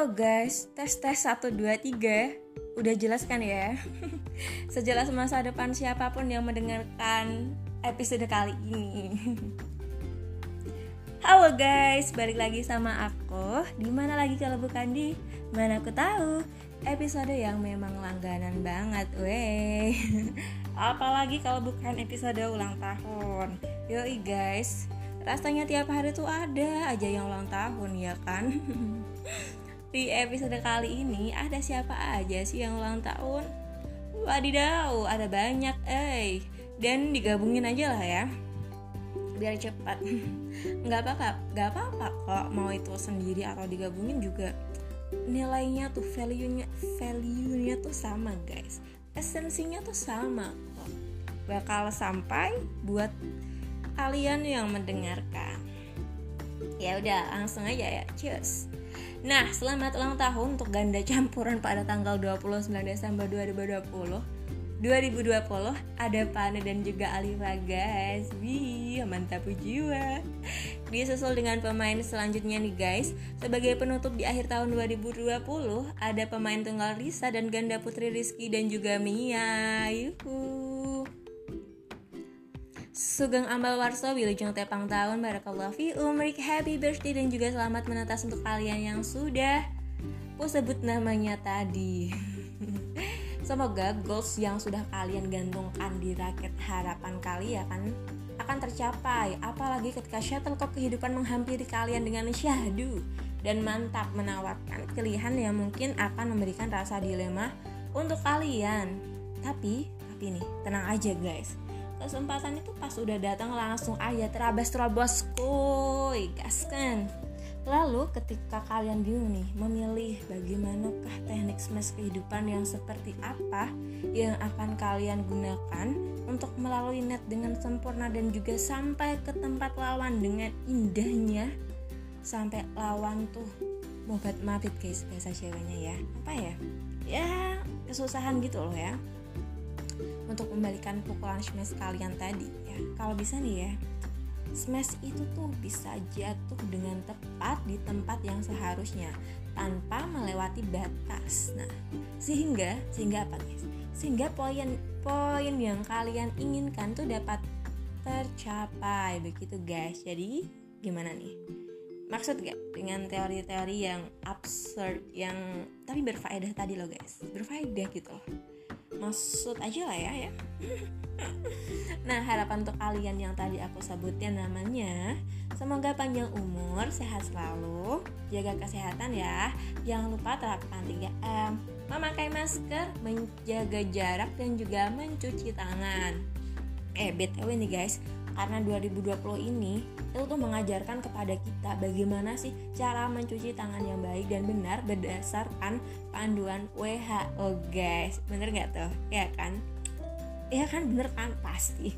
Halo guys, tes tes 1 2 3. Udah jelas kan ya? Sejelas masa depan siapa pun yang mendengarkan episode kali ini. Halo guys, balik lagi sama aku. Di mana lagi kalau bukan di mana aku tahu episode yang memang langganan banget, weh. Apalagi kalau bukan episode ulang tahun. Yoi guys, rasanya tiap hari tuh ada aja yang ulang tahun ya kan di episode kali ini ada siapa aja sih yang ulang tahun? Wadidaw, ada banyak, eh. Dan digabungin aja lah ya, biar cepat. Nggak apa-apa, nggak apa-apa kok. Mau itu sendiri atau digabungin juga nilainya tuh value-nya value-nya tuh sama guys. Esensinya tuh sama kok. Bakal sampai buat kalian yang mendengarkan. Ya udah langsung aja ya. Cheers Nah, selamat ulang tahun untuk ganda campuran pada tanggal 29 Desember 2020 2020 ada Pane dan juga Alifa guys. Wih, mantap jiwa. Disusul dengan pemain selanjutnya nih guys. Sebagai penutup di akhir tahun 2020 Ada pemain tunggal Risa dan ganda putri Rizky dan juga Mia. Yuhu Sugeng Ambal Warso, Wilujeng Tepang Tahun, Barakallah fi umrik, happy birthday dan juga selamat menetas untuk kalian yang sudah Aku sebut namanya tadi. Semoga goals yang sudah kalian gantungkan di raket harapan kalian akan akan tercapai. Apalagi ketika shuttlecock kehidupan menghampiri kalian dengan syahdu Dan mantap menawarkan pilihan yang mungkin akan memberikan rasa dilema untuk kalian. Tapi, tapi nih, tenang aja guys kesempatan itu pas udah datang langsung aja terabas terabas kuy gaskan Lalu ketika kalian bingung nih memilih bagaimanakah teknik smash kehidupan yang seperti apa yang akan kalian gunakan untuk melalui net dengan sempurna dan juga sampai ke tempat lawan dengan indahnya? Sampai lawan tuh mobat mabit guys bahasa ceweknya ya. Apa ya? Ya kesusahan gitu loh ya untuk membalikan pukulan smash kalian tadi ya. Kalau bisa nih ya smash itu tuh bisa jatuh dengan tepat di tempat yang seharusnya tanpa melewati batas. Nah sehingga sehingga apa guys sehingga poin poin yang kalian inginkan tuh dapat tercapai begitu guys. Jadi gimana nih? Maksud gak dengan teori-teori yang absurd yang tapi berfaedah tadi loh guys. Berfaedah gitu loh maksud aja lah ya ya. Nah harapan untuk kalian yang tadi aku sebutin namanya semoga panjang umur sehat selalu jaga kesehatan ya. Jangan lupa terapkan 3M memakai masker menjaga jarak dan juga mencuci tangan. Eh btw nih guys karena 2020 ini itu tuh mengajarkan kepada kita bagaimana sih cara mencuci tangan yang baik dan benar berdasarkan panduan WHO guys bener nggak tuh? Ya kan? Ya kan bener kan? Pasti.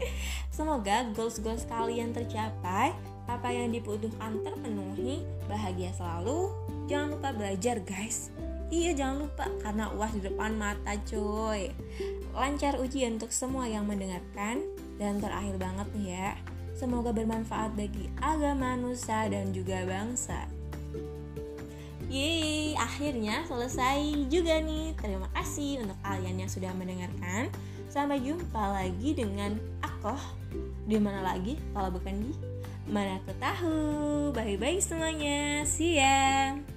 Semoga goals goals kalian tercapai apa yang dibutuhkan terpenuhi bahagia selalu. Jangan lupa belajar guys. Iya jangan lupa karena uas di depan mata coy Lancar ujian untuk semua yang mendengarkan Dan terakhir banget nih ya Semoga bermanfaat bagi agama, nusa, dan juga bangsa. Yeay, akhirnya selesai juga nih. Terima kasih untuk kalian yang sudah mendengarkan. Sampai jumpa lagi dengan aku di mana lagi? Kalau bukan di mana aku tahu. Bye bye semuanya. See ya